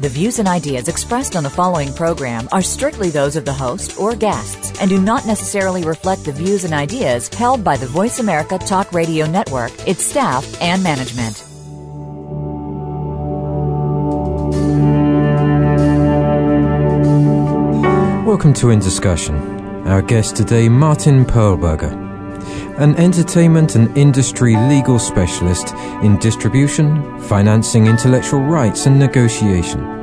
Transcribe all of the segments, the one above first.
The views and ideas expressed on the following program are strictly those of the host or guests and do not necessarily reflect the views and ideas held by the Voice America Talk Radio Network, its staff, and management. Welcome to In Discussion. Our guest today, Martin Perlberger, an entertainment and industry legal specialist in distribution, financing, intellectual rights, and negotiation.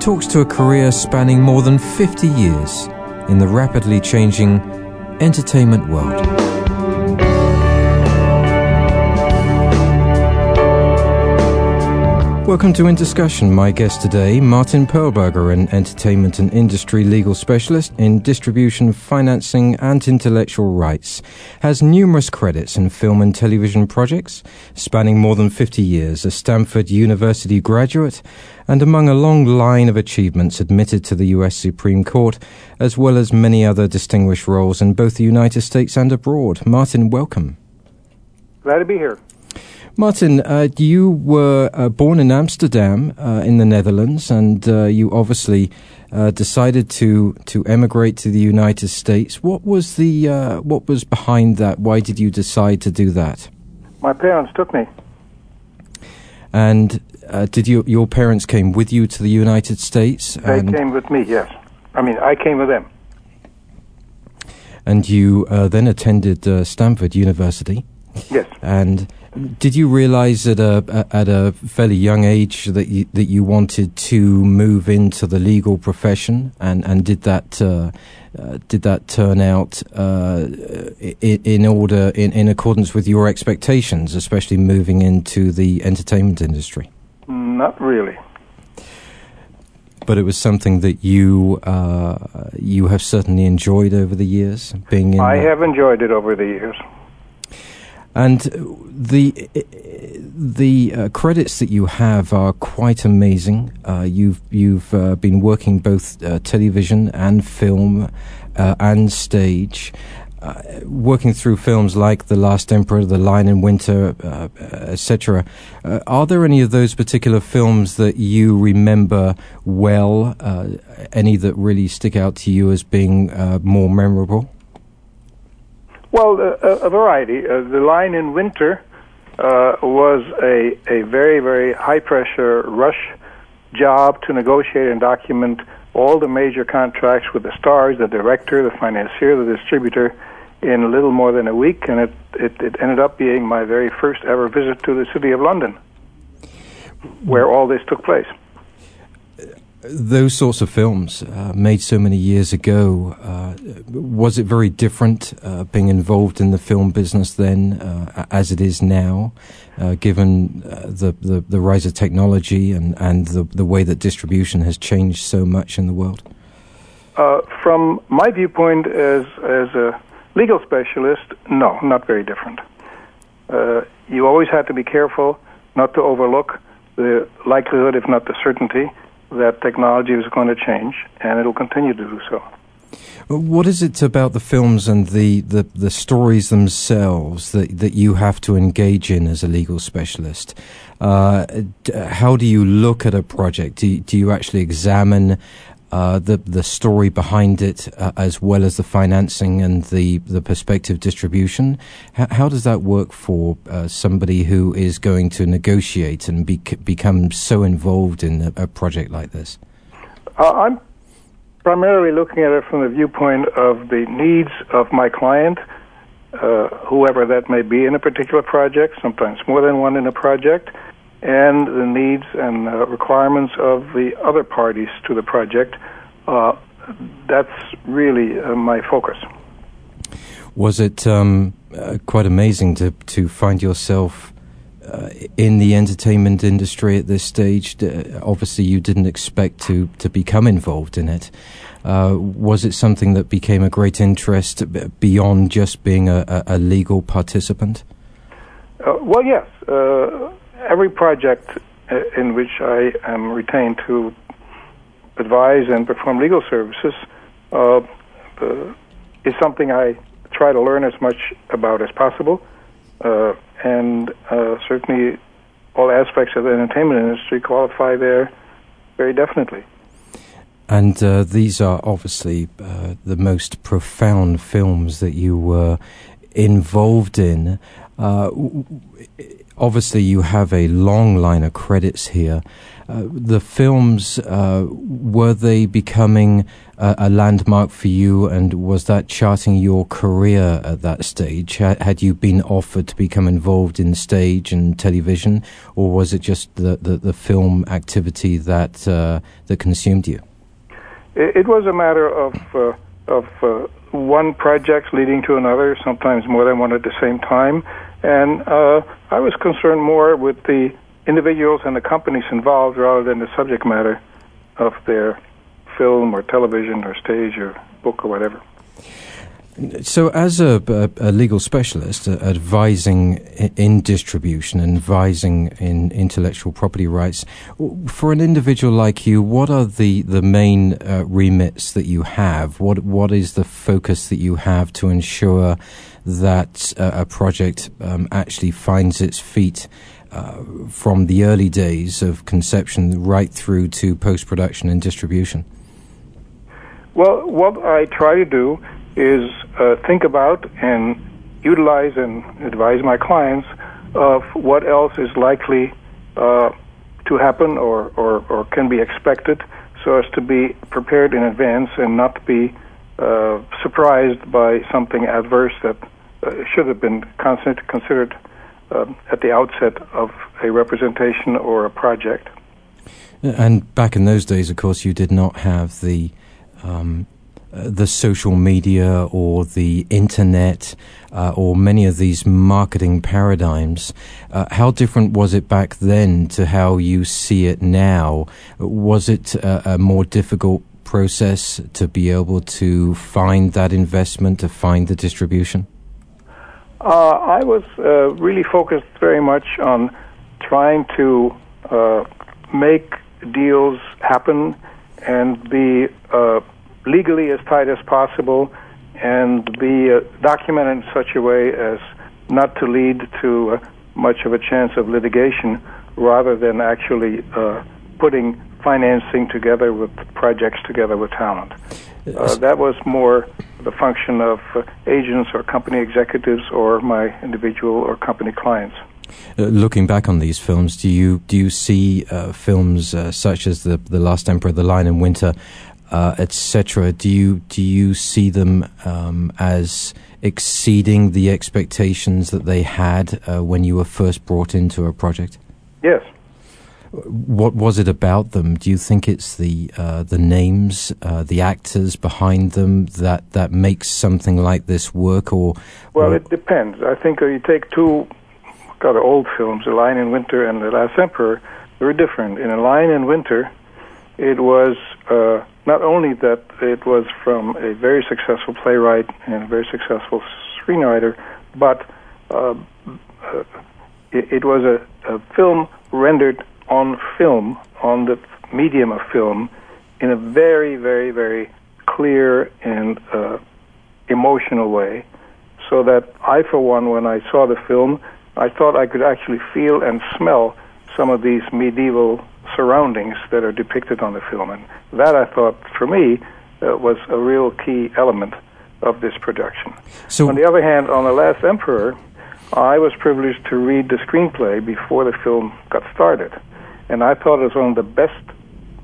Talks to a career spanning more than 50 years in the rapidly changing entertainment world. Welcome to In Discussion. My guest today, Martin Perlberger, an entertainment and industry legal specialist in distribution, financing, and intellectual rights, has numerous credits in film and television projects, spanning more than 50 years, a Stanford University graduate, and among a long line of achievements admitted to the US Supreme Court, as well as many other distinguished roles in both the United States and abroad. Martin, welcome. Glad to be here. Martin, uh, you were uh, born in Amsterdam uh, in the Netherlands, and uh, you obviously uh, decided to to emigrate to the United States. What was the uh, what was behind that? Why did you decide to do that? My parents took me. And did you, your parents came with you to the United States? They came with me. Yes, I mean I came with them. And you then attended Stanford University. Yes. And did you realize at a at a fairly young age that you, that you wanted to move into the legal profession, and and did that uh, uh, did that turn out uh, in, in, order in, in accordance with your expectations, especially moving into the entertainment industry? Not really. But it was something that you uh, you have certainly enjoyed over the years, being in. I have enjoyed it over the years. And the the uh, credits that you have are quite amazing. Uh, you've you've uh, been working both uh, television and film uh, and stage. Uh, working through films like The Last Emperor, The Lion in Winter, etc. are there any of those particular films that you remember well? any that really stick out to you as being more memorable? Well, uh, a variety. Uh, the Lion in Winter uh, was a, a very, very high pressure rush job to negotiate and document all the major contracts with the stars, the director, the financier, the distributor in a little more than a week, and it, it, it ended up being my very first ever visit to the city of London, where all this took place those sorts of films uh, made so many years ago, uh, was it very different uh, being involved in the film business then uh, as it is now, uh, given uh, the, the, the, rise of technology and, and the, the way that distribution has changed so much in the world? from my viewpoint as, as a legal specialist, no, not very different. you always had to be careful not to overlook the likelihood, if not the certainty, that technology is going to change, and it'll continue to do so. What is it about the films and the, the, the stories themselves that, that you have to engage in as a legal specialist? Uh, how do you look at a project? Do do you actually examine uh, the the story behind it, uh, as well as the financing and the the perspective distribution. H- how does that work for uh, somebody who is going to negotiate and be- become so involved in a, a project like this? Uh, I'm primarily looking at it from the viewpoint of the needs of my client, uh, whoever that may be in a particular project. Sometimes more than one in a project and the needs and uh, requirements of the other parties to the project. Uh, that's really uh, my focus. Was it um, uh, quite amazing to to find yourself? Uh, in the entertainment industry at this stage, obviously you didn't expect to, to become involved in it. Uh, was it something that became a great interest beyond just being a, a, a legal participant? well, yes every project uh, in which I am retained to advise and perform legal services uh, is something I try to learn as much about as possible. Uh, and uh, certainly all aspects of the entertainment industry qualify there very definitely. And uh, these are obviously uh, the most profound films that you were involved in. Uh, obviously, you have a long line of credits here. Uh, the films uh, were they becoming a, a, landmark for you, and was that charting your career at that stage? Had, had you been offered to become involved in stage and television, or was it just the, the, the film activity that uh, that consumed you? It, it, was a matter of uh, of uh, one project leading to another, sometimes more than one at the same time. And uh, I was concerned more with the individuals and the companies involved rather than the subject matter of their film or television or stage or book or whatever. So, as a, a, a legal specialist, uh, advising in distribution, and advising in intellectual property rights, for an individual like you, what are the the main uh, remits that you have? What what is the focus that you have to ensure that uh, a project um, actually finds its feet? Uh, from the early days of conception right through to post production and distribution? Well, what I try to do is uh, think about and utilize and advise my clients of what else is likely uh, to happen or, or, or can be expected so as to be prepared in advance and not be uh, surprised by something adverse that should have been considered uh, at the outset of a representation or a project. And back in those days, of course, you did not have the um, the social media or the internet uh, or many of these marketing paradigms. Uh, how different was it back then to how you see it now? Was it a, a more difficult process to be able to find that investment, to find the distribution? Uh, I was uh, really focused very much on trying to uh, make deals happen and be uh, legally as tight as possible and be uh, documented in such a way as not to lead to uh, much of a chance of litigation rather than actually putting financing together with projects together with talent. Uh, that was more the function of uh, agents or company executives or my individual or company clients. Uh, looking back on these films, do you do you see uh, films uh, such as the the Last Emperor, The Lion in Winter, uh, etc. Do you do you see them um, as exceeding the expectations that they had uh, when you were first brought into a project? Yes. What was it about them? Do you think it's the uh, the names, uh, the actors behind them that, that makes something like this work? Or well, or it depends. I think uh, you take two kind of old films, *The Lion in Winter* and *The Last Emperor*. They're different. In *A Lion in Winter*, it was uh, not only that it was from a very successful playwright and a very successful screenwriter, but uh, uh, it, it, was a, a, film rendered on film, on the medium of film, in a very, very, very clear and uh, emotional way. So that I, for one, when I saw the film, I thought I could actually feel and smell some of these medieval surroundings that are depicted on the film. And that, I thought, for me, uh, was a real key element of this production. So, on the other hand, on The Last Emperor, I was privileged to read the screenplay before the film got started. And I thought it was one of the best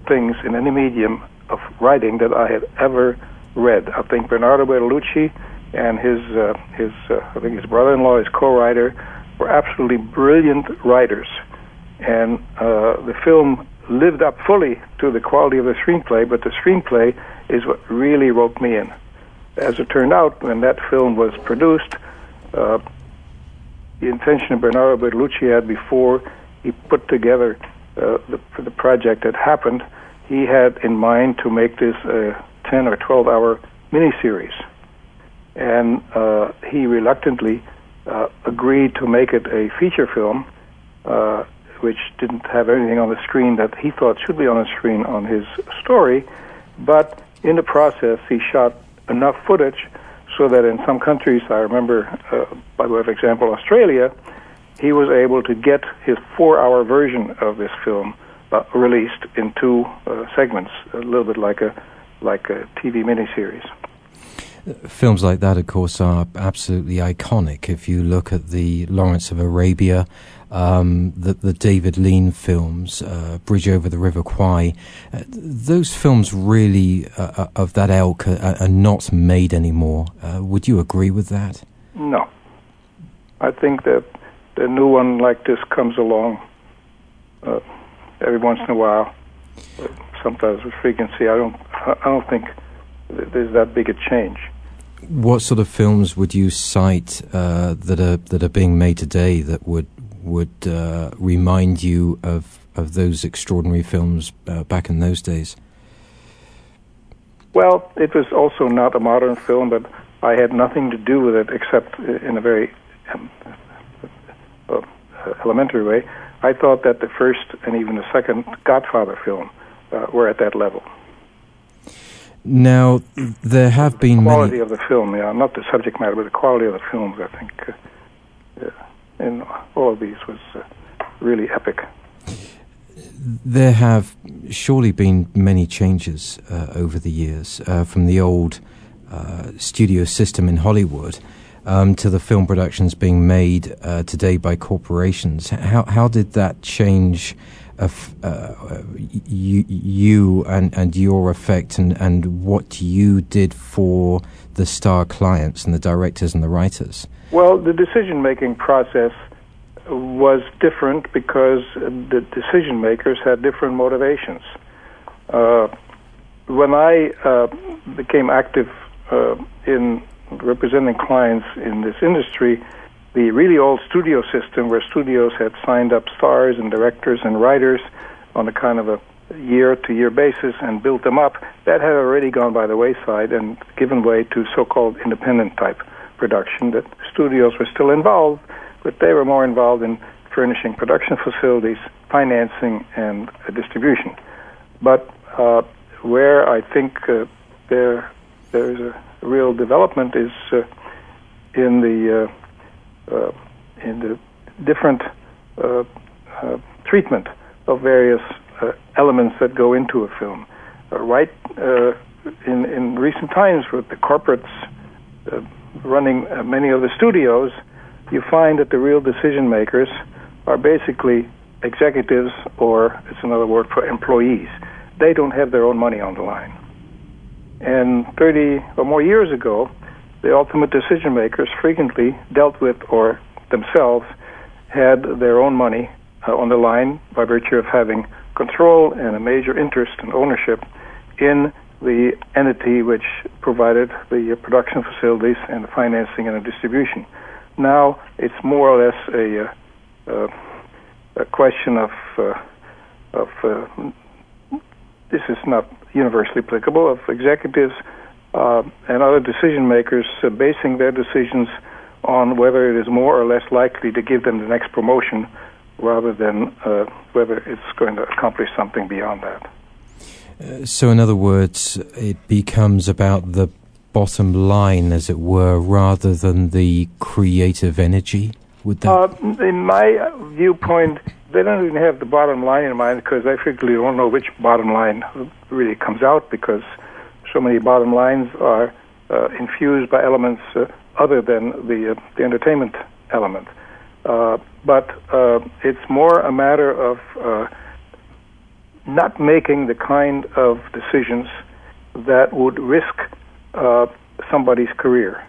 things in any medium of writing that I had ever read. I think Bernardo Bertolucci and his, uh, his uh, I think his brother-in-law, his co-writer, were absolutely brilliant writers and uh, the film lived up fully to the quality of the screenplay, but the screenplay is what really roped me in. As it turned out, when that film was produced, uh, the intention Bernardo Bertolucci had before he put together uh, the, the project that happened, he had in mind to make this a 10 or 12 hour miniseries. And uh, he reluctantly uh, agreed to make it a feature film uh, which didn't have anything on the screen that he thought should be on the screen on his story. But in the process, he shot enough footage so that in some countries, I remember, uh, by way of example, Australia, he was able to get his four-hour version of this film uh, released in two uh, segments, a little bit like a like a TV miniseries. Films like that, of course, are absolutely iconic. If you look at the Lawrence of Arabia, um, the, the, David Lean films, uh, Bridge Over the River Kwai, uh, those films really uh, uh of that ilk are, are, not made anymore. Uh, would you agree with that? No. I think that the new one like this comes along uh, every once in a while, sometimes with frequency. I don't, I don't think there's that big a change. What sort of films would you cite uh, that are that are being made today that would would uh, remind you of of those extraordinary films uh, back in those days? Well, it was also not a modern film, but I had nothing to do with it except in a very um, uh, elementary way. I thought that the first and even the second Godfather film uh, were at that level. Now, there have been the quality many... of the film, yeah, not the subject matter, but the quality of the films. I think, uh, yeah, in all of these was uh, really epic. There have surely been many changes uh, over the years uh, from the old uh, studio system in Hollywood um, to the film productions being made uh, today by corporations. How how did that change? Of, uh, you, you and, and your effect and, and what you did for the star clients and the directors and the writers? Well, the decision making process was different because the decision makers had different motivations. Uh, when I uh, became active uh, in representing clients in this industry, the really old studio system where studios had signed up stars and directors and writers on a kind of a year to year basis and built them up, that had already gone by the wayside and given way to so called independent type production that studios were still involved, but they were more involved in furnishing production facilities, financing, and uh, distribution. But uh, where I think uh, there there's a real development is uh, in the uh, uh, in the different uh, uh, treatment of various uh, elements that go into a film. right in in recent times, with the corporates running many of the studios, you find that the real decision makers are basically executives, or it's another word for employees. They don't have their own money on the line. And 30 or more years ago, the ultimate decision makers frequently dealt with or themselves had their own money uh, on the line by virtue of having control and a major interest and ownership in the entity which provided the production facilities and the financing and the distribution. Now it's more or less a, uh, a question of uh, of uh, this is not universally applicable of executives uh, and other decision makers uh, basing their decisions on whether it is more or less likely to give them the next promotion rather than uh, whether it's going to accomplish something beyond that. Uh, so, in other words, it becomes about the bottom line, as it were, rather than the creative energy? Would that? Uh, in my viewpoint, they don't even have the bottom line in mind because I frequently don't know which bottom line really comes out because so many bottom lines are uh, infused by elements uh, other than the uh, the entertainment element. Uh, but uh, it's more a matter of not making the kind of decisions that would risk somebody's career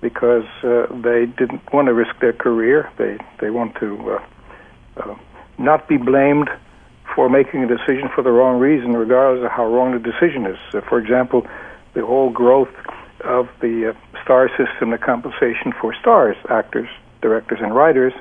because they didn't want to risk their career. They they want to uh, not be blamed for making a decision for the wrong reason, regardless of how wrong the decision is. Uh, for example, the whole growth of the uh, star system, the compensation for stars, actors, directors, and writers,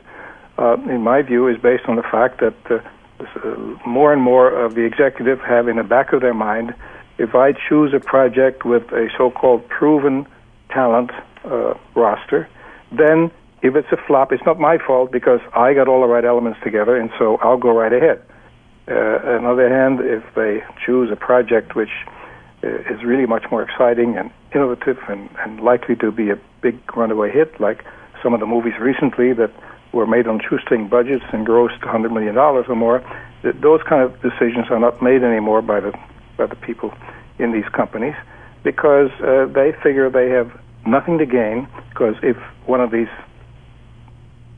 uh, in my view, is based on the fact that uh, uh, more and more of the executive have in the back of their mind, if I choose a project with a so-called proven talent uh, roster, then if it's a flop, it's not my fault because I got all the right elements together, and so I'll go right ahead. Uh, on the other hand, if they choose a project which uh, is really much more exciting and innovative and, and likely to be a big runaway hit, like some of the movies recently that were made on shoestring budgets and grossed $100 million or more, that those kind of decisions are not made anymore by the, by the people in these companies because uh, they figure they have nothing to gain because if one of these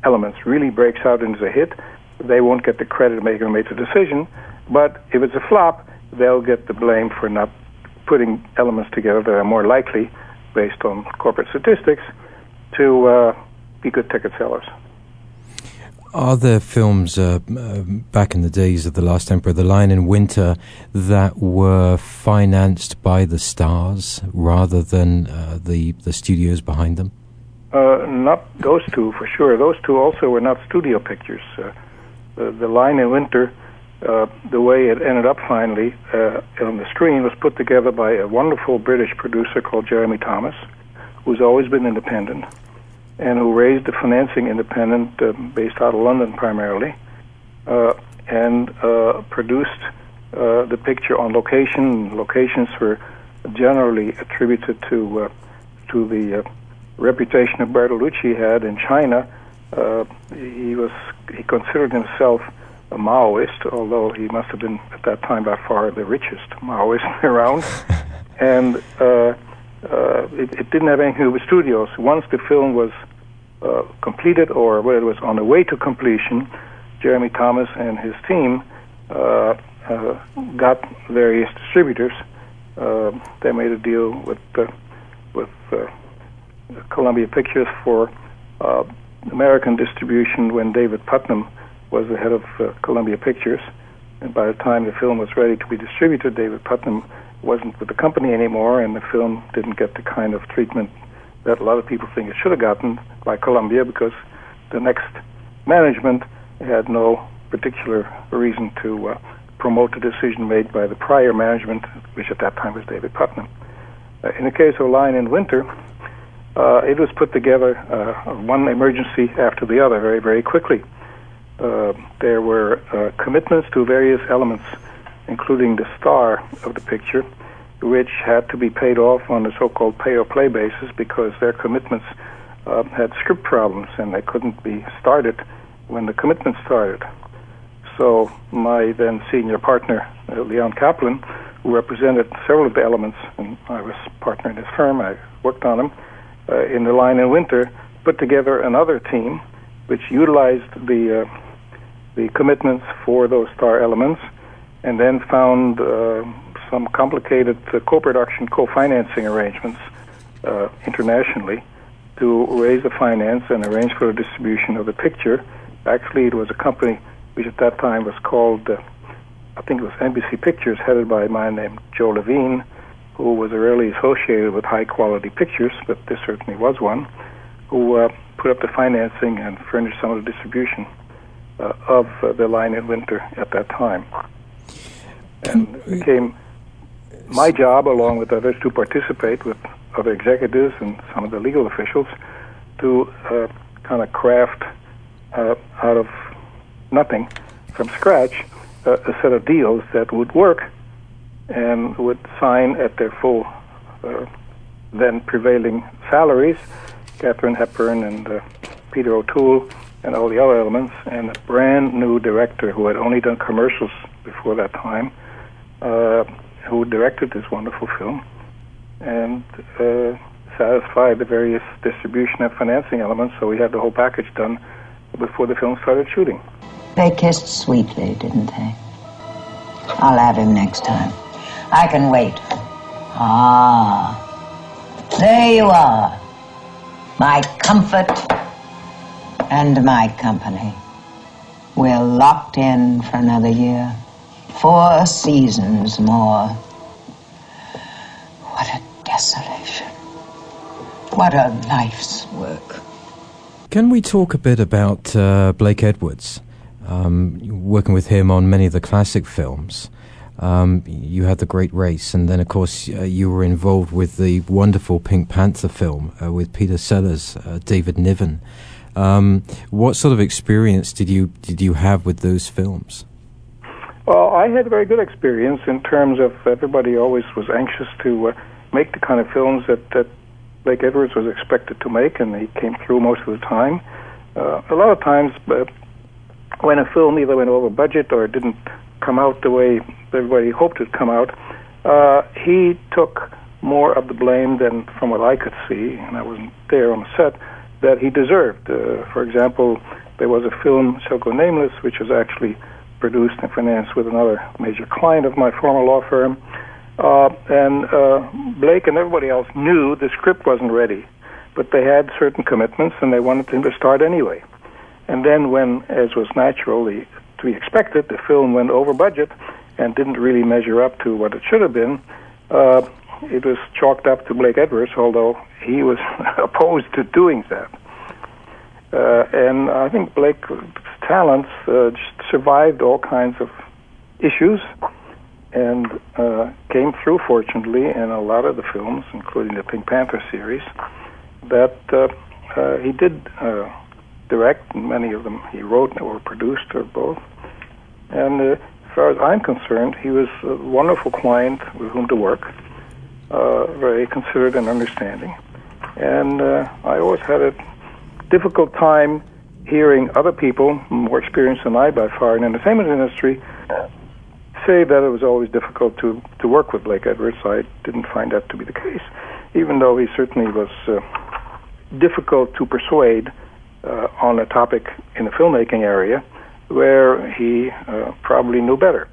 elements really breaks out into a hit, they won't get the credit of making make the decision. But if it's a flop, they'll get the blame for not putting elements together that are more likely, based on corporate statistics, to uh, be good ticket sellers. Are there films uh, uh, back in the days of The Last Emperor, The Lion in Winter, that were financed by the stars rather than uh, the, the studios behind them? Uh, not those two, for sure. Those two also were not studio pictures. Uh, the, the Lion in Winter, uh, the way it ended up finally on the screen, was put together by a wonderful British producer called Jeremy Thomas, who's always been independent and who raised the financing independent uh, based out of London primarily, uh, and uh, produced uh, the picture on location. Locations were generally attributed to uh, to the uh, reputation that Bertolucci had in China. he was he considered himself a Maoist, although he must have been at that time by far the richest Maoist around, and uh, it, it, didn't have anything to do with studios. Once the film was uh, completed or whether it was on the way to completion, Jeremy Thomas and his team uh, uh got various distributors. Uh, they made a deal with with Columbia Pictures for American distribution when David Puttnam was the head of Columbia Pictures. And by the time the film was ready to be distributed, David Puttnam wasn't with the company anymore, and the film didn't get the kind of treatment that a lot of people think it should have gotten by Columbia because the next management had no particular reason to uh, promote the decision made by the prior management, which at that time was David Puttnam. Uh, in the case of Lion in Winter, uh, it was put together uh, one emergency after the other very, very quickly. Uh, there were uh, commitments to various elements including the star of the picture, which had to be paid off on a so-called pay-or-play basis because their commitments uh, had script problems and they couldn't be started when the commitment started. So my then senior partner, uh, Leon Kaplan, who represented several of the elements, and I was partner in his firm, I worked on them, uh, in the Lion in Winter, put together another team which utilized the, uh, the commitments for those star elements and then found uh, some complicated uh, co-production, co-financing arrangements uh, internationally to raise the finance and arrange for the distribution of the picture. Actually, it was a company which at that time was called, uh, I think it was Embassy Pictures, headed by a man named Joe Levine, who was rarely associated with high-quality pictures, but this certainly was one, who uh, put up the financing and furnished some of the distribution uh, of the Lion in Winter at that time and became my job, along with others, to participate with other executives and some of the legal officials to uh, kind of craft uh, out of nothing, from scratch, uh, a set of deals that would work and would sign at their full uh, then prevailing salaries. Katharine Hepburn and uh, Peter O'Toole and all the other elements, and a brand new director who had only done commercials before that time uh, who directed this wonderful film and uh, satisfied the various distribution and financing elements. So we had the whole package done before the film started shooting. They kissed sweetly, didn't they? I'll have him next time. I can wait. Ah, there you are. My comfort and my company. We're locked in for another year. Four seasons more. What a desolation. What a life's work. Can we talk a bit about uh, Blake Edwards? Um, working with him on many of the classic films. Um, you had The Great Race, and then, of course, uh, you were involved with the wonderful Pink Panther film uh, with Peter Sellers, uh, David Niven. Um, what sort of experience did you did you have with those films? Well, I had a very good experience in terms of everybody always was anxious to uh, make the kind of films that, that Blake Edwards was expected to make, and he came through most of the time. Uh, a lot of times, uh, when a film either went over budget or didn't come out the way everybody hoped it'd come out, uh, he took more of the blame than, from what I could see, and I wasn't there on the set, that he deserved. Uh, for example, there was a film, Shall Go Nameless, which was actually produced and financed with another major client of my former law firm. Uh, and uh, Blake and everybody else knew the script wasn't ready, but they had certain commitments and they wanted him to start anyway. And then, when, as was natural the, to be expected, the film went over budget and didn't really measure up to what it should have been, uh, it was chalked up to Blake Edwards, although he was opposed to doing that. Uh, and I think Blake's talents uh, survived all kinds of issues and uh, came through, fortunately, in a lot of the films, including the Pink Panther series, that uh, uh, he did uh, direct. Many of them he wrote or produced or both. And as far as I'm concerned, he was a wonderful client with whom to work, very considerate and understanding. And I always had a difficult time hearing other people, more experienced than I by far in the entertainment industry, say that it was always difficult to, to work with Blake Edwards. I didn't find that to be the case, even though he certainly was uh, difficult to persuade uh, on a topic in the filmmaking area where he uh, probably knew better.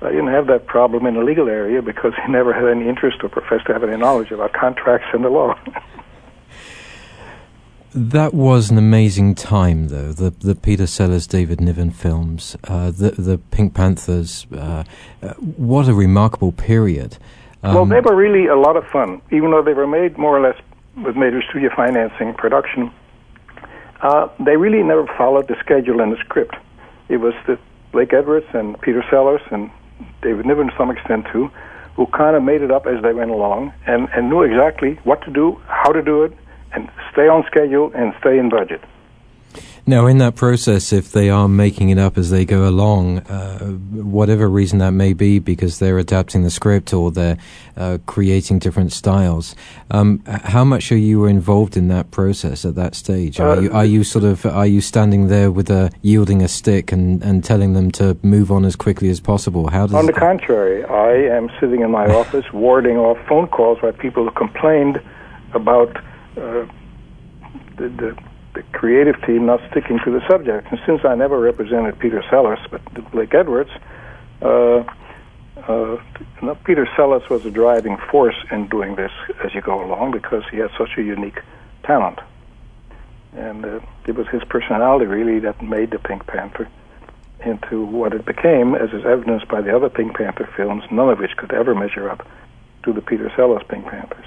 I didn't have that problem in the legal area because he never had any interest or professed to have any knowledge about contracts and the law. That was an amazing time, though. The the Peter Sellers, David Niven films, uh, the the Pink Panthers. Uh, uh, what a remarkable period. Um, well, they were really a lot of fun, even though they were made more or less with major studio financing production. Uh, they really never followed the schedule and the script. It was the Blake Edwards and Peter Sellers and David Niven to some extent too, who kind of made it up as they went along and, and knew exactly what to do, how to do it, and stay on schedule and stay in budget. Now, in that process, if they are making it up as they go along, uh, whatever reason that may be, because they're adapting the script or they're uh, creating different styles, um, how much are you involved in that process at that stage? Are, uh, you, are you sort of are you standing there with a yielding a stick and, and telling them to move on as quickly as possible? How does on the contrary, I am sitting in my office warding off phone calls by people who complained about uh, the, the, the creative team not sticking to the subject. And since I never represented Peter Sellers, but Blake Edwards, uh, uh, Peter Sellers was a driving force in doing this as you go along because he had such a unique talent. And uh, it was his personality really that made the Pink Panther into what it became, as is evidenced by the other Pink Panther films, none of which could ever measure up to the Peter Sellers Pink Panthers.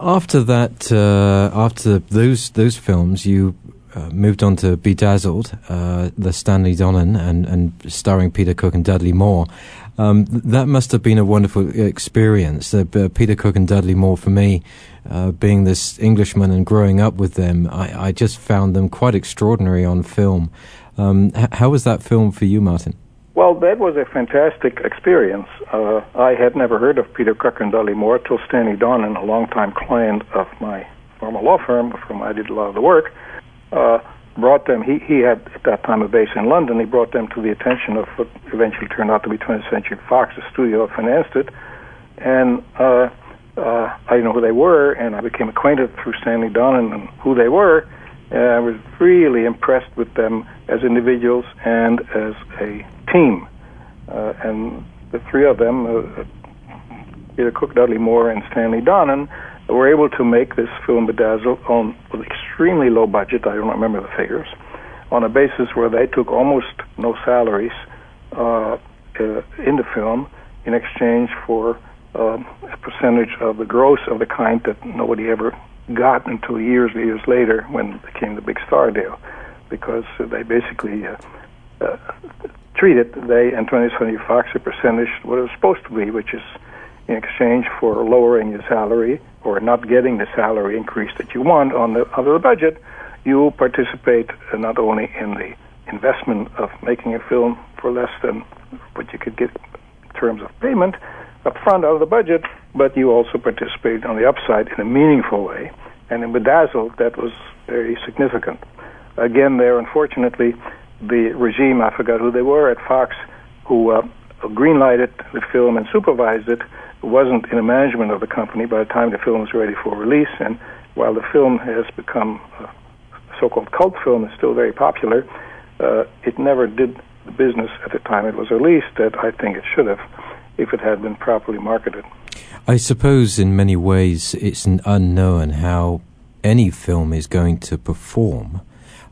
After that, uh, after those those films, you uh, moved on to Bedazzled, uh, the Stanley Donen and, and starring Peter Cook and Dudley Moore. Um, that must have been a wonderful experience. Uh, Peter Cook and Dudley Moore, for me, uh, being this Englishman and growing up with them, I, I just found them quite extraordinary on film. Um, how was that film for you, Martin? Well, that was a fantastic experience. Uh, I had never heard of Peter Dudley Moore till Stanley Donen, a longtime client of my former law firm, with whom I did a lot of the work, uh, brought them. He, he had at that time a base in London. He brought them to the attention of what eventually turned out to be 20th Century Fox, the studio that financed it, and uh, uh, I didn't know who they were, and I became acquainted through Stanley Donen and who they were. And I was really impressed with them as individuals and as a team. Uh, and the three of them, uh, Peter Cook, Dudley Moore, and Stanley Donen, were able to make this film Bedazzled on with extremely low budget. I don't remember the figures. On a basis where they took almost no salaries uh, uh, in the film in exchange for uh, a percentage of the gross of the kind that nobody ever got until years and years later when it became the big star deal, because they basically uh, uh, treated they and 20th Century Fox a percentage what it was supposed to be, which is in exchange for lowering your salary or not getting the salary increase that you want on the under the budget, you participate not only in the investment of making a film for less than what you could get in terms of payment up front out of the budget, but you also participate on the upside in a meaningful way. And in Bedazzled, that was very significant. Again, there, unfortunately, the regime, I forgot who they were at Fox, who uh, greenlighted the film and supervised it, wasn't in the management of the company by the time the film was ready for release. And while the film has become a so-called cult film, is still very popular, uh, it never did the business at the time it was released that I think it should have if it had been properly marketed. I suppose in many ways it's an unknown how any film is going to perform.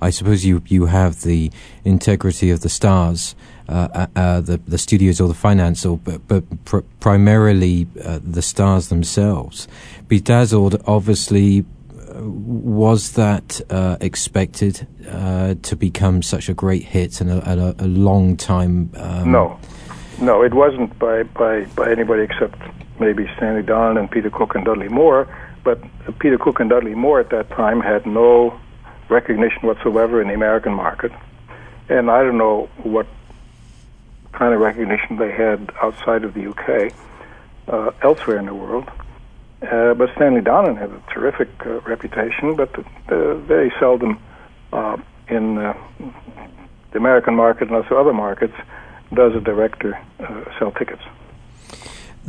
I suppose you, you have the integrity of the stars, uh, uh, uh the the studios or the finance, or but, but pr- primarily uh, the stars themselves. Bedazzled, obviously, uh, was that uh, expected to become such a great hit and a, a, a long time? Um, no, no, it wasn't by, by, by anybody except maybe Stanley Donen and Peter Cook and Dudley Moore. But Peter Cook and Dudley Moore at that time had no recognition whatsoever in the American market. And I don't know what kind of recognition they had outside of the UK, uh, elsewhere in the world. Uh, but Stanley Donen had a terrific uh, reputation, but very seldom uh, in uh, the American market and also other markets does a director uh, sell tickets.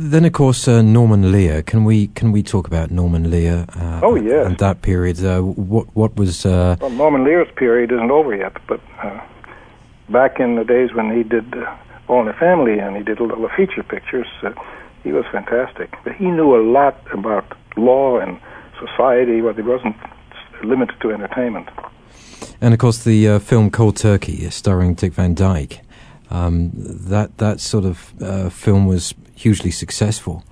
Then, of course, uh, Norman Lear. Can we can we talk about Norman Lear? Uh, oh yes. And that period. Uh, what what was? Uh, well, Norman Lear's period isn't over yet, but uh, back in the days when he did All in the Family and he did a little feature pictures, he was fantastic. But he knew a lot about law and society, but he wasn't limited to entertainment. And of course, the film Cold Turkey, starring Dick Van Dyke. Um, that that sort of uh, film was hugely successful.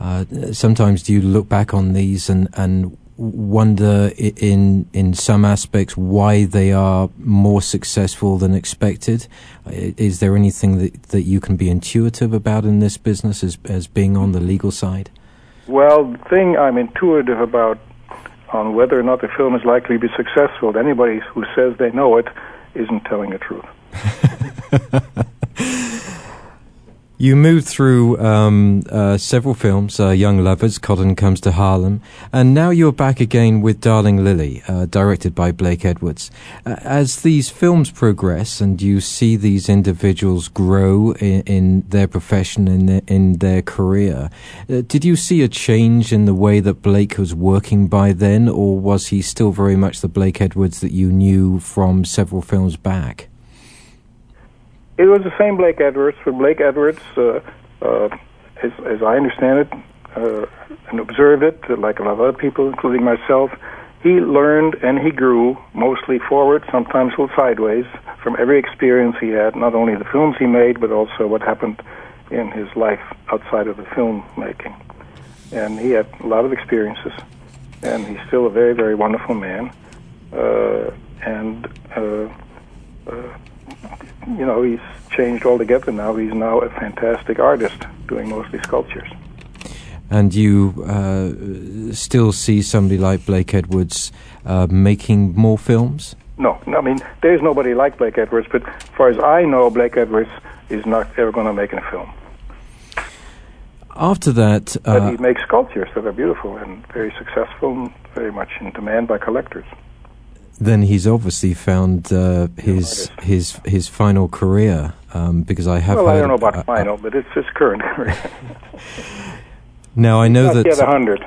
Uh, sometimes do you look back on these and, and wonder in in some aspects why they are more successful than expected? Is there anything that, that you can be intuitive about in this business as as being on the legal side? Well, the thing I'm intuitive about on whether or not the film is likely to be successful, anybody who says they know it isn't telling the truth. You moved through um, uh, several films, uh, Young Lovers, Cotton Comes to Harlem, and now you're back again with Darling Lili, uh, directed by Blake Edwards. Uh, as these films progress and you see these individuals grow in, in their profession, in their, in their career, uh, did you see a change in the way that Blake was working by then, or was he still very much the Blake Edwards that you knew from several films back? It was the same Blake Edwards, but Blake Edwards, uh, uh, as, as I understand it uh, and observe it, like a lot of other people, including myself, he learned and he grew mostly forward, sometimes a little sideways, from every experience he had, not only the films he made, but also what happened in his life outside of the film making. And he had a lot of experiences, and he's still a very, very wonderful man. Uh, and uh, uh, you know, he's changed altogether now. He's now a fantastic artist doing mostly sculptures. And you uh, still see somebody like Blake Edwards uh, making more films? No, I mean, there's nobody like Blake Edwards, but as far as I know, Blake Edwards is not ever going to make a film. After that. Uh, but he makes sculptures that are beautiful and very successful and very much in demand by collectors then he's obviously found uh, his his his final career um, because I have. Well, heard, I don't know about uh, final, but it's his current career. now I know that. Get a hundred.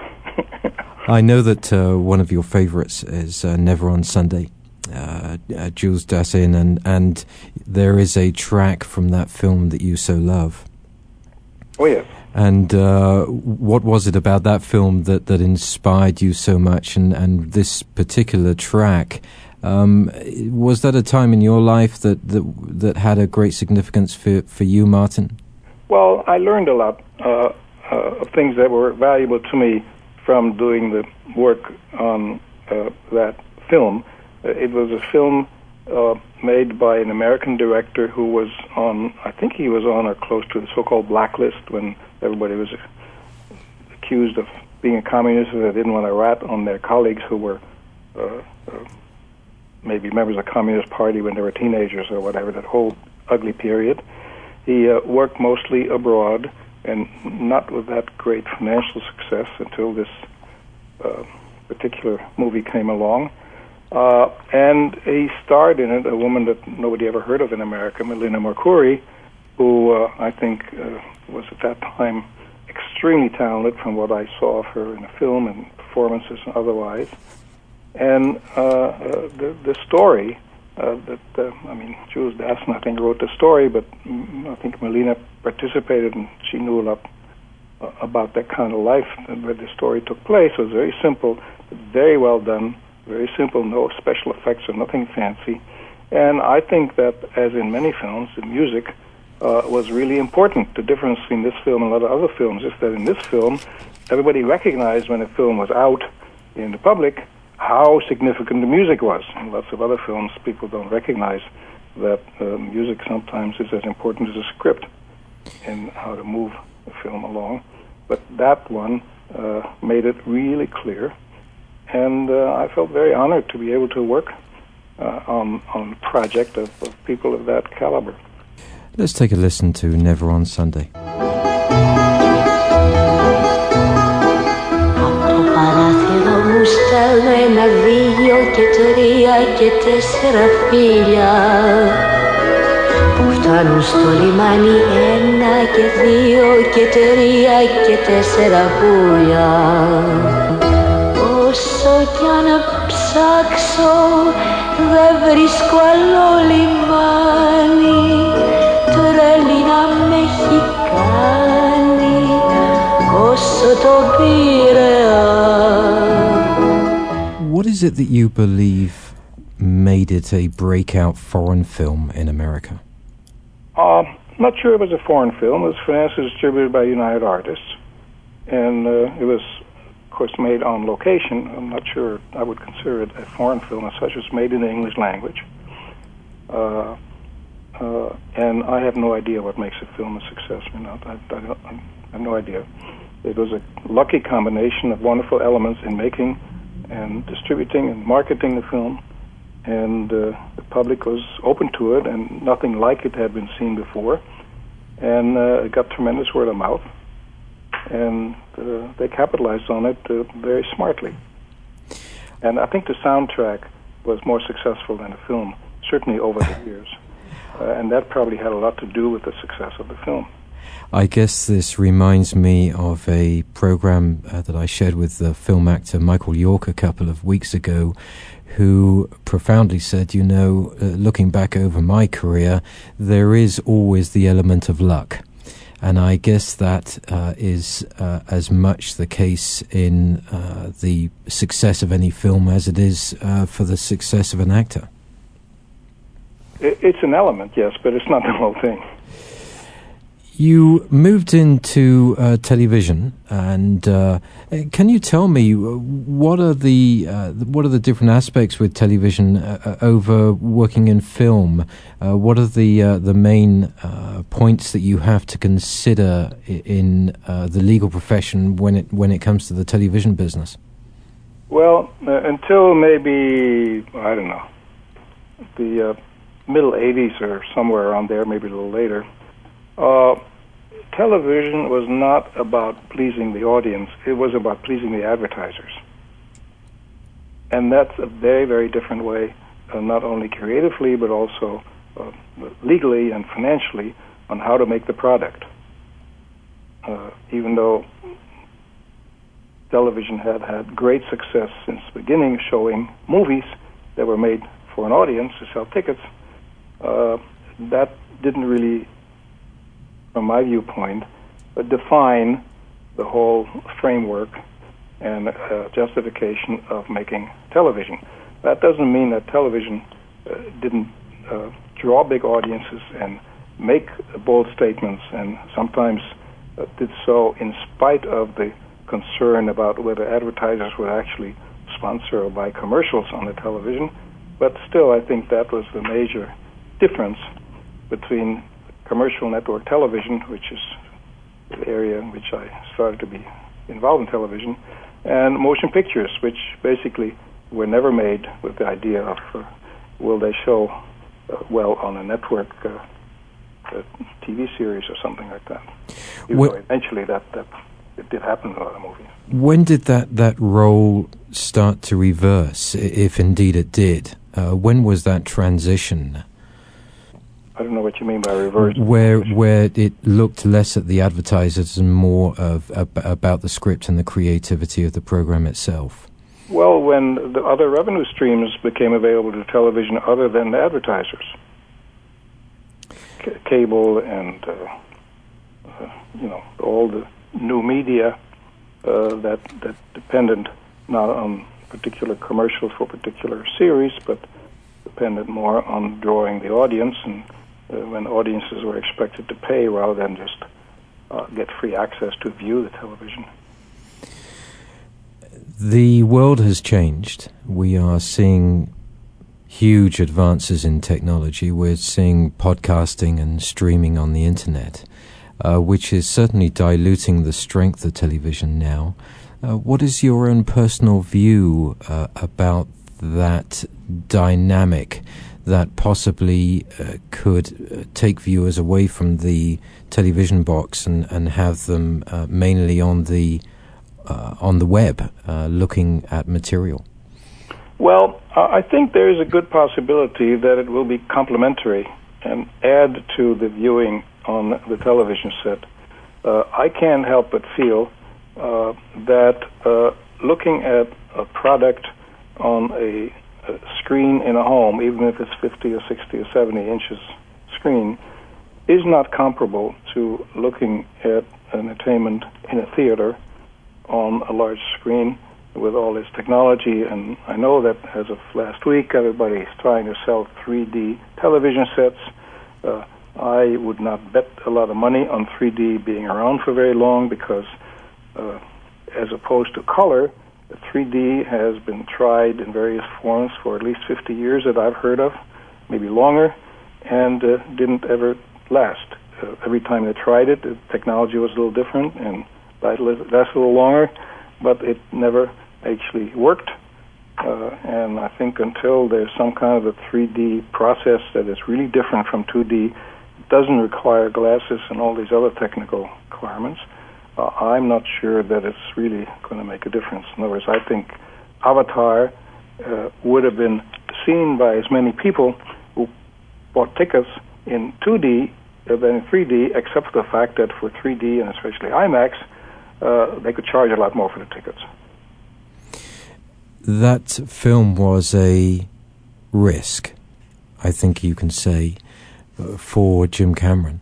I know that uh, one of your favorites is uh, "Never on Sunday." Uh, uh, Jules Dassin, and and there is a track from that film that you so love. Oh yes. And uh, what was it about that film that, that inspired you so much? And, and this particular track, um, was that a time in your life that, that, that had a great significance for, for you, Martin? Well, I learned a lot uh, uh, of things that were valuable to me from doing the work on uh, that film. Uh, it was a film uh, made by an American director who was on, I think he was on or close to the so-called blacklist when everybody was accused of being a communist they didn't want to rat on their colleagues who were uh, uh, maybe members of the Communist Party when they were teenagers or whatever, that whole ugly period. He uh, worked mostly abroad and not with that great financial success until this uh, particular movie came along. Uh, and he starred in it a woman that nobody ever heard of in America, Melina Mercouri, who uh, I think uh, was at that time extremely talented from what I saw of her in the film and performances and otherwise. And uh, uh, the the story uh, that uh, I mean, Jules Dassin I think wrote the story, but mm, I think Melina participated and she knew a lot uh, about that kind of life where the story took place. It was very simple, very well done, very simple, no special effects or nothing fancy. And I think that, as in many films, the music uh, was really important. The difference between this film and a lot of other films is that in this film, everybody recognized when a film was out in the public how significant the music was. In lots of other films, people don't recognize that uh, music sometimes is as important as a script in how to move the film along. But that one uh, made it really clear, and uh, I felt very honored to be able to work uh, on on a project of, of people of that caliber. Let's take a listen to Never on Sunday. στέλνω ένα, δύο και τρία και τέσσερα φίλια που φτάνουν στο λιμάνι ένα και δύο και τρία και τέσσερα πουλιά όσο κι αν ψάξω δεν βρίσκω άλλο λιμάνι What is it that you believe made it a breakout foreign film in America? Uh, I'm not sure it was a foreign film. It was financed and distributed by United Artists, and uh, it was, of course, made on location. I'm not sure I would consider it a foreign film as such. It's made in the English language, uh, uh, and I have no idea what makes a film a success or not. I, I, I have no idea. It was a lucky combination of wonderful elements in making and distributing and marketing the film, and uh, the public was open to it, and nothing like it had been seen before, and uh, it got tremendous word of mouth, and uh, they capitalized on it uh, very smartly. And I think the soundtrack was more successful than the film, certainly over the years, uh, and that probably had a lot to do with the success of the film. I guess this reminds me of a program uh, that I shared with the film actor Michael York a couple of weeks ago, who profoundly said, You know, uh, looking back over my career, there is always the element of luck. And I guess that uh, is uh, as much the case in uh, the success of any film as it is uh, for the success of an actor. It's an element, yes, but it's not the whole thing. You moved into uh, television, and uh, can you tell me uh, what are the uh, what are the different aspects with television uh, uh, over working in film? what are the the main points that you have to consider in the legal profession when it when it comes to the television business? Well, until maybe I don't know the middle '80s or somewhere around there, maybe a little later. Uh, television was not about pleasing the audience, it was about pleasing the advertisers. And that's a very, very different way, uh, not only creatively, but also uh, legally and financially, on how to make the product. Uh, even though television had had great success since the beginning, showing movies that were made for an audience to sell tickets, uh, that didn't really from my viewpoint, uh, define the whole framework and uh, justification of making television. That doesn't mean that television uh, didn't uh, draw big audiences and make bold statements, and sometimes uh, did so in spite of the concern about whether advertisers would actually sponsor or buy commercials on the television. But still, I think that was the major difference between commercial network television, which is the area in which I started to be involved in television, and motion pictures, which basically were never made with the idea of uh, will they show uh, well on a network uh, a TV series or something like that. Even eventually that, that it did happen in a lot of movies. When did that, that role start to reverse, if indeed it did? Uh, when was that transition? I don't know what you mean by reverse. Where where it looked less at the advertisers and more of about the script and the creativity of the program itself. Well, when the other revenue streams became available to television other than the advertisers, C- cable and uh, uh, you know all the new media uh, that that dependent not on particular commercials for particular series, but depended more on drawing the audience and when audiences were expected to pay rather than just uh, get free access to view the television. The world has changed. We are seeing huge advances in technology. We're seeing podcasting and streaming on the internet, uh, which is certainly diluting the strength of television now. Uh, what is your own personal view uh, about that dynamic that possibly uh, could uh, take viewers away from the television box and, and have them uh, mainly on the on the web looking at material? Well, I think there is a good possibility that it will be complementary and add to the viewing on the television set. Uh, I can't help but feel uh, that uh, looking at a product on a, screen in a home, even if it's 50 or 60 or 70 inches screen, is not comparable to looking at entertainment in a theater on a large screen with all this technology. And I know that as of last week, everybody is trying to sell 3D television sets. Uh, I would not bet a lot of money on 3D being around for very long because, uh, as opposed to color, 3D has been tried in various forms for at least 50 years that I've heard of, maybe longer, and uh, didn't ever last. Uh, every time they tried it, the technology was a little different and lasted a little longer, but it never actually worked. Uh, and I think until there's some kind of a 3D process that is really different from 2D, doesn't require glasses and all these other technical requirements, I'm not sure that it's really going to make a difference. In other words, I think Avatar uh, would have been seen by as many people who bought tickets in 2D than in 3D, except for the fact that for 3D and especially IMAX, uh, they could charge a lot more for the tickets that film was a risk, I think you can say, uh, for Jim Cameron.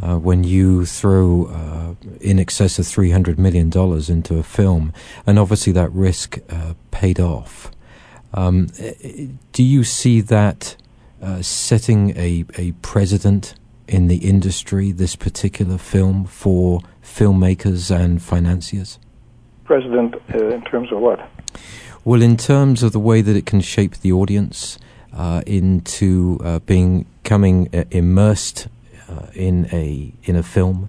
Uh, when you throw uh, in excess of $300 million into a film, and obviously that risk uh, paid off. Um, do you see that uh, setting a, a precedent in the industry, this particular film, for filmmakers and financiers? Precedent uh, in terms of what? Well, in terms of the way that it can shape the audience uh, into uh, being coming uh, immersed in a in a film,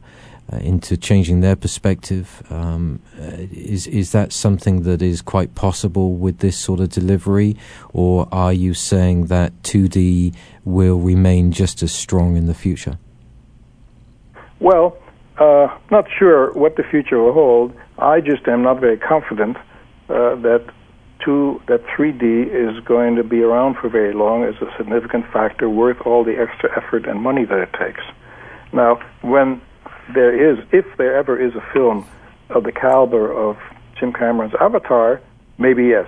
uh, into changing their perspective, um, is is that something that is quite possible with this sort of delivery, or are you saying that 2D will remain just as strong in the future? Well, not sure what the future will hold. I just am not very confident that two, that 3D is going to be around for very long is a significant factor worth all the extra effort and money that it takes. Now, when there is, if there ever is a film of the caliber of Jim Cameron's Avatar, maybe yes,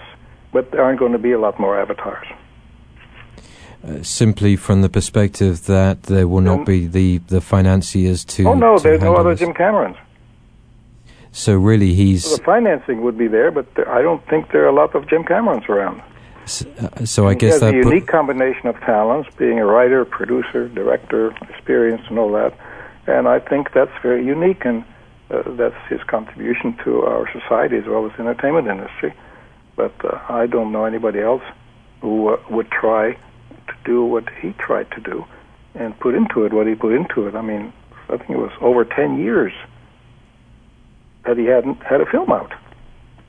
but there aren't going to be a lot more avatars. Uh, simply from the perspective that there will not be the, the financiers to. Oh no, there's no other Jim Camerons. So really, he's well, the financing would be there, but there, I don't think there are a lot of Jim Camerons around. So, uh, so I guess he has that a unique combination of talents, being a writer, producer, director, experience, and all that. And I think that's very unique, and uh, that's his contribution to our society as well as the entertainment industry. But uh, I don't know anybody else who uh, would try to do what he tried to do and put into it what he put into it. I mean, I think it was over 10 years that he hadn't had a film out.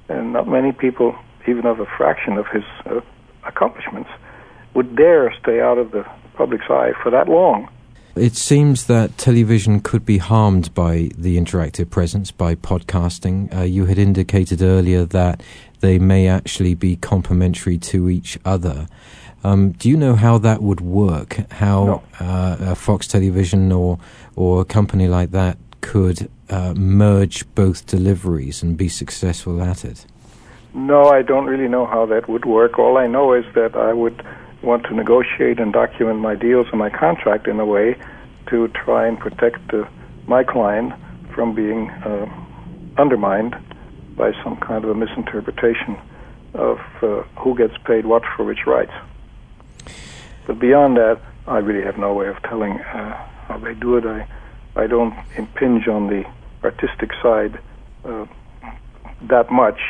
And not many people, even of a fraction of his uh, accomplishments, would dare stay out of the public's eye for that long. It seems that television could be harmed by the interactive presence, by podcasting. Uh, you had indicated earlier that they may actually be complementary to each other. Um, do you know how that would work? How no. uh, Fox Television or or a company like that could uh, merge both deliveries and be successful at it? No, I don't really know how that would work. All I know is that I would want to negotiate and document my deals and my contract in a way to try and protect uh, my client from being uh, undermined by some kind of a misinterpretation of uh, who gets paid what for which rights. But beyond that, I really have no way of telling uh, how they do it. I, I don't impinge on the artistic side uh, that much.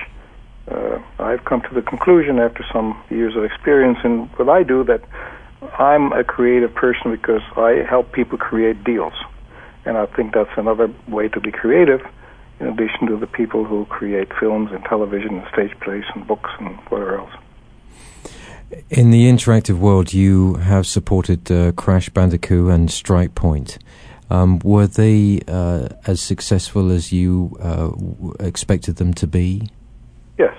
Uh, I've come to the conclusion after some years of experience in what I do that I'm a creative person because I help people create deals. And I think that's another way to be creative, in addition to the people who create films and television and stage plays and books and whatever else. In the interactive world, you have supported uh, Crash Bandicoot and Strike Point. Um, were they uh, as successful as you uh, expected them to be? Yes.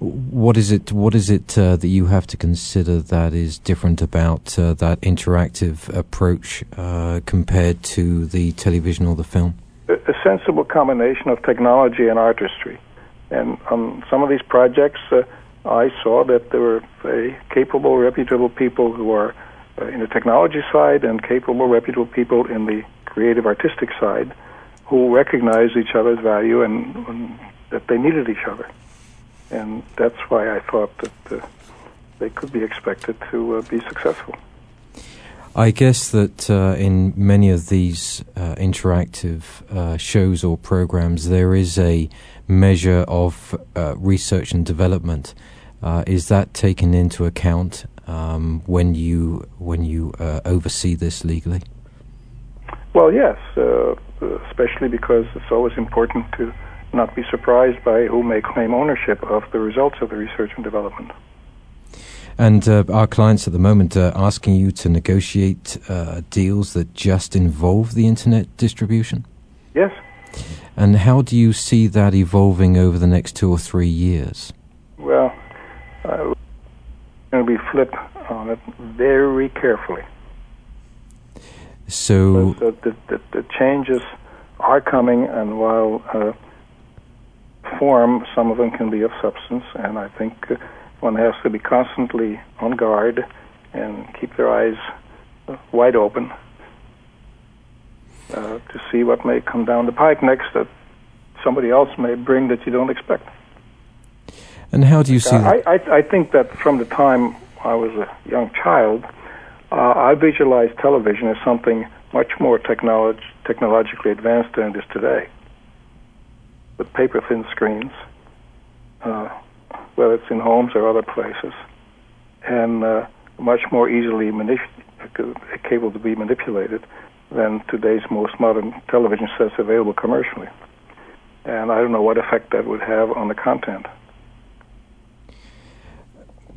What is it? What is it uh, that you have to consider that is different about uh, that interactive approach uh, compared to the television or the film? A, a, sensible combination of technology and artistry, and on some of these projects, uh, I saw that there were capable, reputable people who are in the technology side and capable, reputable people in the creative, artistic side who recognized each other's value and, and that they needed each other. And that's why I thought that uh, they could be expected to uh, be successful. I guess that uh, in many of these uh, interactive uh, shows or programs, there is a measure of uh, research and development. Uh, is that taken into account um, when you when you uh, oversee this legally? Well, yes, especially because it's always important to not be surprised by who may claim ownership of the results of the research and development. And uh, our clients at the moment are asking you to negotiate uh, deals that just involve the internet distribution? Yes. And how do you see that evolving over the next two or three years? Well, I'm going to be flip on it very carefully. So the, the, the, the, changes are coming, and while uh, form, some of them can be of substance, and I think uh, one has to be constantly on guard and keep their eyes uh, wide open uh, to see what may come down the pike next that somebody else may bring that you don't expect. And how do you see? I, I, I think that from the time I was a young child, uh, I visualized television as something much more technolog- technologically advanced than it is today with paper thin screens, uh, whether it's in homes or other places, and uh, much more easily manip- capable to be manipulated than today's most modern television sets available commercially. And I don't know what effect that would have on the content.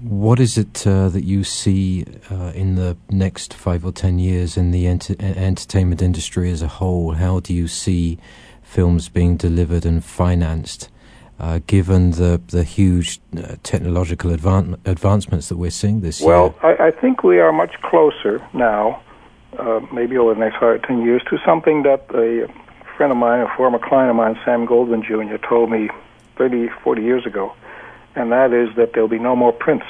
What is it uh, that you see uh, in the next five or ten years in the ent- entertainment industry as a whole? How do you see films being delivered and financed, uh, given the the huge uh, technological advan- advancements that we're seeing this well, year? Well, I, I, think we are much closer now, uh, maybe over the next five or ten years, to something that a friend of mine, a former client of mine, Sam Goldwyn Jr., told me 30, 40 years ago, and that is that there'll be no more prints.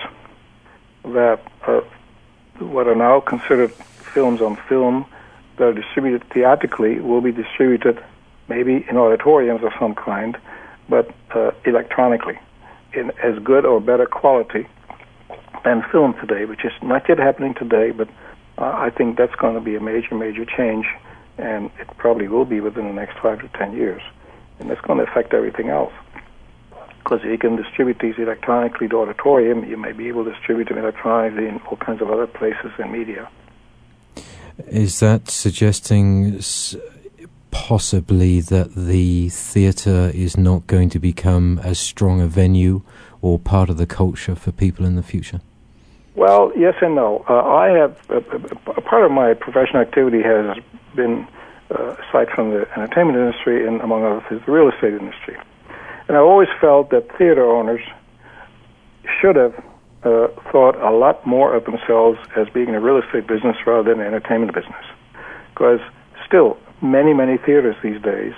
That uh, what are now considered films on film that are distributed theatrically will be distributed maybe in auditoriums of some kind, but uh, electronically in as good or better quality than film today, which is not yet happening today, but uh, I think that's going to be a major, major change, and it probably will be within the next five to ten years. And that's going to affect everything else. Because you can distribute these electronically to auditorium, you may be able to distribute them electronically in all kinds of other places and media. Is that suggesting possibly that the theatre is not going to become as strong a venue or part of the culture for people in the future? Well, yes and no. Uh, I have a, a, part of my professional activity has been, uh, aside from the entertainment industry and among other things, the real estate industry. And I've always felt that theater owners should have uh, thought a lot more of themselves as being in a real estate business rather than an entertainment business. Because still, many, many theaters these days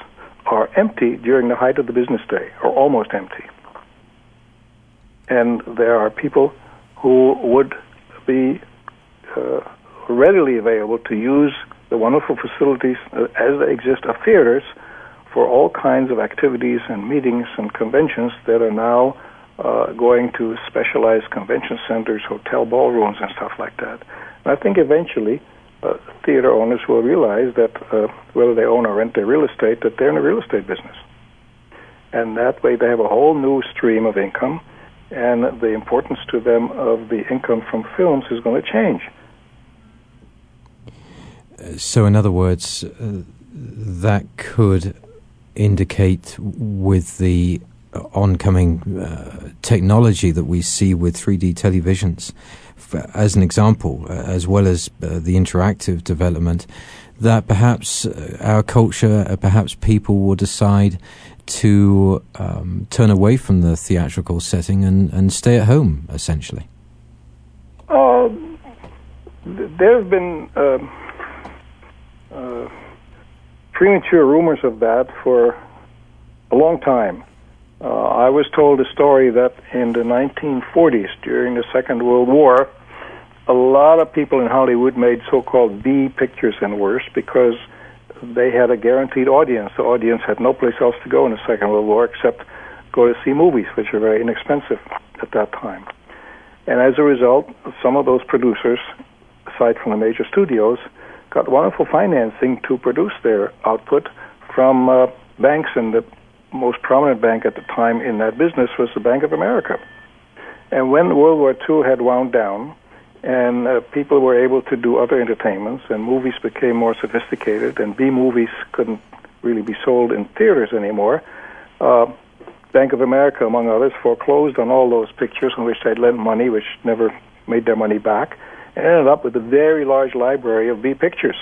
are empty during the height of the business day, or almost empty. And there are people who would be uh, readily available to use the wonderful facilities uh, as they exist of theaters for all kinds of activities and meetings and conventions that are now uh, going to specialized convention centers, hotel ballrooms, and stuff like that. And I think eventually uh, theater owners will realize that uh, whether they own or rent their real estate, that they're in a real estate business. And that way they have a whole new stream of income, and the importance to them of the income from films is going to change. So, in other words, uh, that could indicate with the oncoming uh, technology that we see with 3D televisions, as an example, uh, as well as uh, the interactive development, that perhaps uh, our culture, uh, perhaps people will decide to um, turn away from the theatrical setting and, and stay at home, essentially? Uh, there have been um, uh, premature rumors of that for a long time. Uh, I was told a story that in the 1940s, during the Second World War, a lot of people in Hollywood made so-called B pictures and worse because they had a guaranteed audience. The audience had no place else to go in the Second World War except go to see movies, which were very inexpensive at that time. And as a result, some of those producers, aside from the major studios, got wonderful financing to produce their output from uh, banks, and the most prominent bank at the time in that business was the Bank of America. And when World War II had wound down, and uh, people were able to do other entertainments, and movies became more sophisticated, and B movies couldn't really be sold in theaters anymore. Uh, Bank of America, among others, foreclosed on all those pictures in which they'd lent money, which never made their money back, ended up with a very large library of B pictures.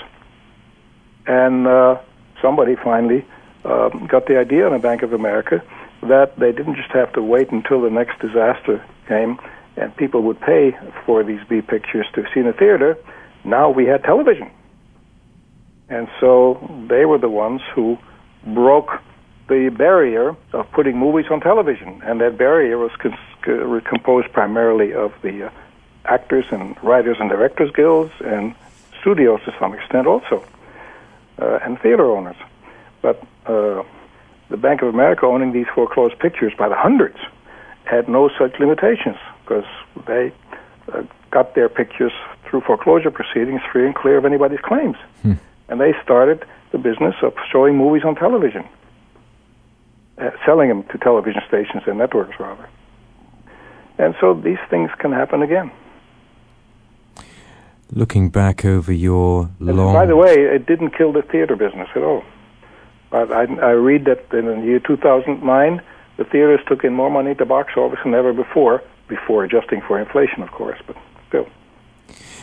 And uh, somebody finally uh, got the idea in the Bank of America that they didn't just have to wait until the next disaster came and people would pay for these B pictures to see in the theater. Now we had television. And so they were the ones who broke the barrier of putting movies on television. And that barrier was cons- composed primarily of the uh, actors and writers and directors guilds and studios to some extent also, uh, and theater owners. But uh, the Bank of America owning these foreclosed pictures by the hundreds had no such limitations because they uh, got their pictures through foreclosure proceedings free and clear of anybody's claims. Hmm. And they started the business of showing movies on television, uh, selling them to television stations and networks, rather. And so these things can happen again. Looking back over your and long. By the way, it didn't kill the theater business at all. But I, I read that in the year 2009, the theaters took in more money at the box office than ever before, before adjusting for inflation, of course, but still.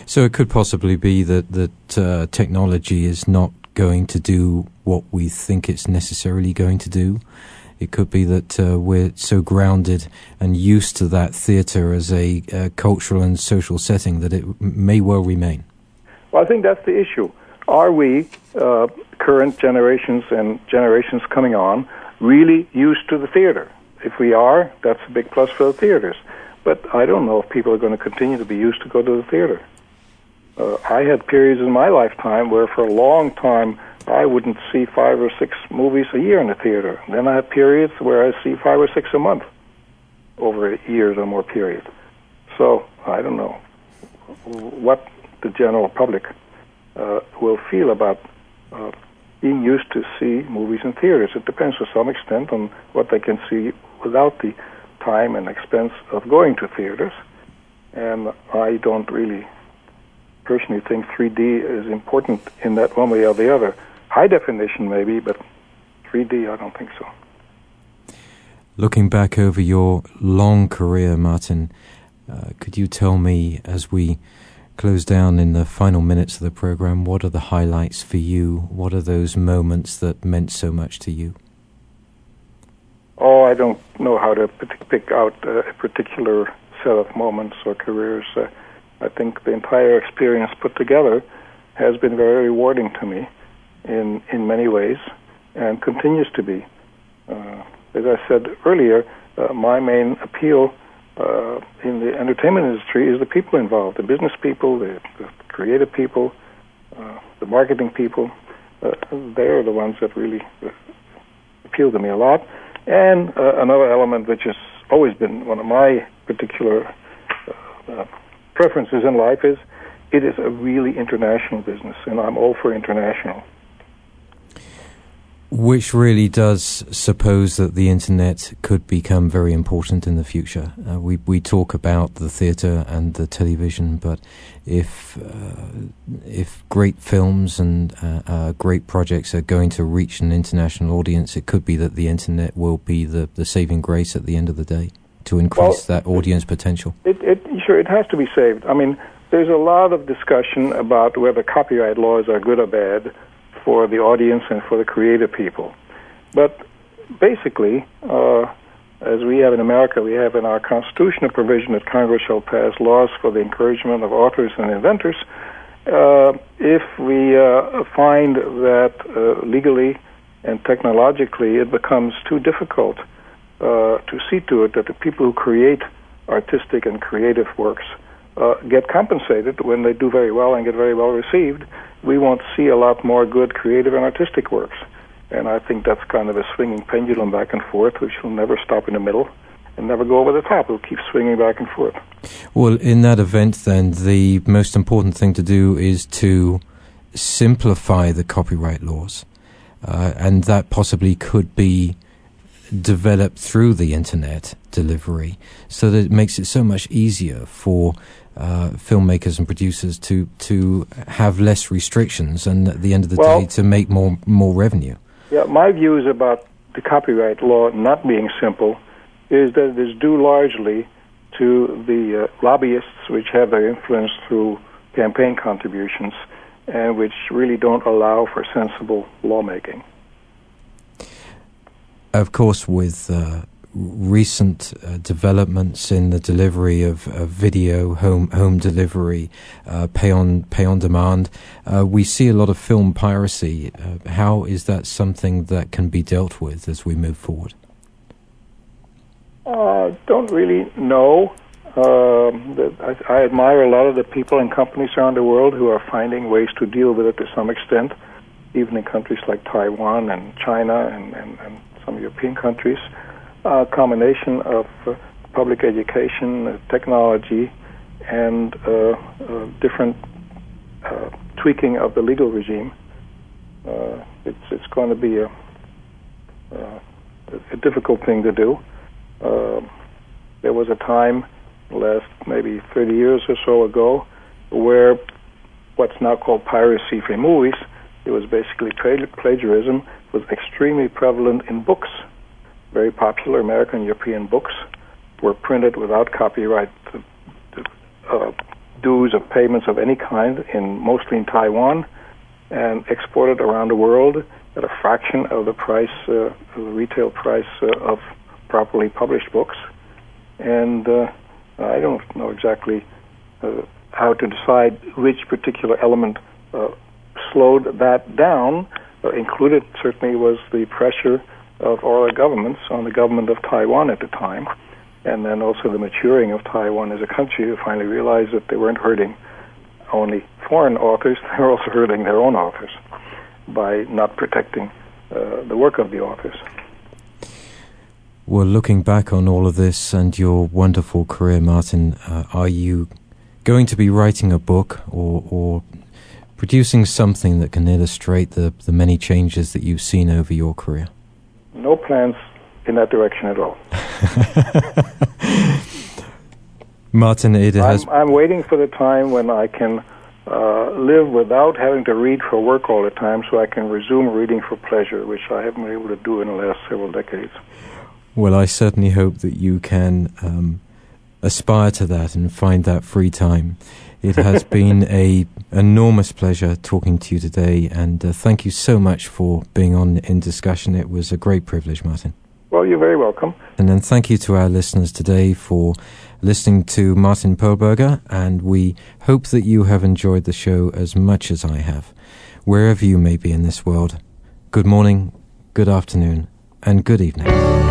So it could possibly be that that uh, technology is not going to do what we think it's necessarily going to do. It could be that uh, we're so grounded and used to that theatre as a uh, cultural and social setting that it may well remain. Well, I think that's the issue. Are we, uh, current generations and generations coming on, really used to the theatre? If we are, that's a big plus for the theaters. But I don't know if people are going to continue to be used to go to the theater. Uh, I had periods in my lifetime where, for a long time, I wouldn't see five or six movies a year in the theater. Then I have periods where I see five or six a month over a years or more period. So I don't know what the general public uh, will feel about uh, being used to see movies in theaters. It depends to some extent on what they can see without the time and expense of going to theaters. And I don't really personally thinks 3D is important in that one way or the other. High definition, maybe, but 3D, I don't think so. Looking back over your long career, Martin, Uh, could you tell me, as we close down in the final minutes of the program, what are the highlights for you? What are those moments that meant so much to you? Oh, I don't know how to pick out a particular set of moments or careers. Uh, I think the entire experience put together has been very rewarding to me in in many ways, and continues to be. Uh, as I said earlier, uh, my main appeal uh, in the entertainment industry is the people involved, the business people, the, the creative people, uh, the marketing people. Uh, they are the ones that really uh, appeal to me a lot. And another element which has always been one of my particular preferences in life is it is a really international business, and I'm all for international. Which really does suppose that the internet could become very important in the future. Uh, we we talk about the theatre and the television, but if uh, if great films and uh, uh, great projects are going to reach an international audience, it could be that the internet will be the, the saving grace at the end of the day to increase well, that audience potential. It, it sure it has to be saved. I mean, there's a lot of discussion about whether copyright laws are good or bad for the audience and for the creative people. But basically, uh, as we have in America, we have in our Constitution a provision that Congress shall pass laws for the encouragement of authors and inventors. Uh, if we uh, find that uh, legally and technologically it becomes too difficult uh, to see to it that the people who create artistic and creative works uh, get compensated when they do very well and get very well received, we won't see a lot more good creative and artistic works. And I think that's kind of a swinging pendulum back and forth, which will never stop in the middle and never go over the top. It'll keep swinging back and forth. Well, in that event, then, the most important thing to do is to simplify the copyright laws. Uh, and that possibly could be developed through the internet delivery so that it makes it so much easier for uh, filmmakers and producers to to have less restrictions and at the end of the well, day to make more more revenue. Yeah, my views about the copyright law not being simple is that it is due largely to the uh, lobbyists which have their influence through campaign contributions and which really don't allow for sensible lawmaking. Of course, with uh, recent uh, developments in the delivery of, of, video, home home delivery, uh, pay on pay on demand, uh, we see a lot of film piracy. Uh, how is that something that can be dealt with as we move forward? Uh, don't really know. Um, I, I, admire a lot of the people and companies around the world who are finding ways to deal with it to some extent, even in countries like Taiwan and China and, and, and European countries a combination of uh, public education, uh, technology, and uh, different tweaking of the legal regime. It's it's going to be a a difficult thing to do. there was a time, last maybe 30 years or so ago, where what's now called piracy for movies, it was basically plagiarism, was extremely prevalent in books very popular American European books were printed without copyright uh, dues or payments of any kind, in mostly in Taiwan, and exported around the world at a fraction of the price, uh, the retail price uh, of properly published books. And uh, I don't know exactly uh, how to decide which particular element uh, slowed that down. Included certainly was the pressure of the governments on the government of Taiwan at the time, and then also the maturing of Taiwan as a country to finally realize that they weren't hurting only foreign authors, they were also hurting their own authors by not protecting uh, the work of the authors. Well, looking back on all of this and your wonderful career, Martin, uh, are you going to be writing a book or, or producing something that can illustrate the, the many changes that you've seen over your career? no plans in that direction at all. Martin, it has. I'm, I'm, waiting for the time when I can uh, live without having to read for work all the time, so I can resume reading for pleasure, which I haven't been able to do in the last several decades. Well, I certainly hope that you can um, aspire to that and find that free time. It has been a enormous pleasure talking to you today, and uh, thank you so much for being on in discussion. It was a great privilege, Martin. Well, you're very welcome. And then thank you to our listeners today for listening to Martin Perlberger, and we hope that you have enjoyed the show as much as I have, wherever you may be in this world. Good morning, good afternoon, and good evening.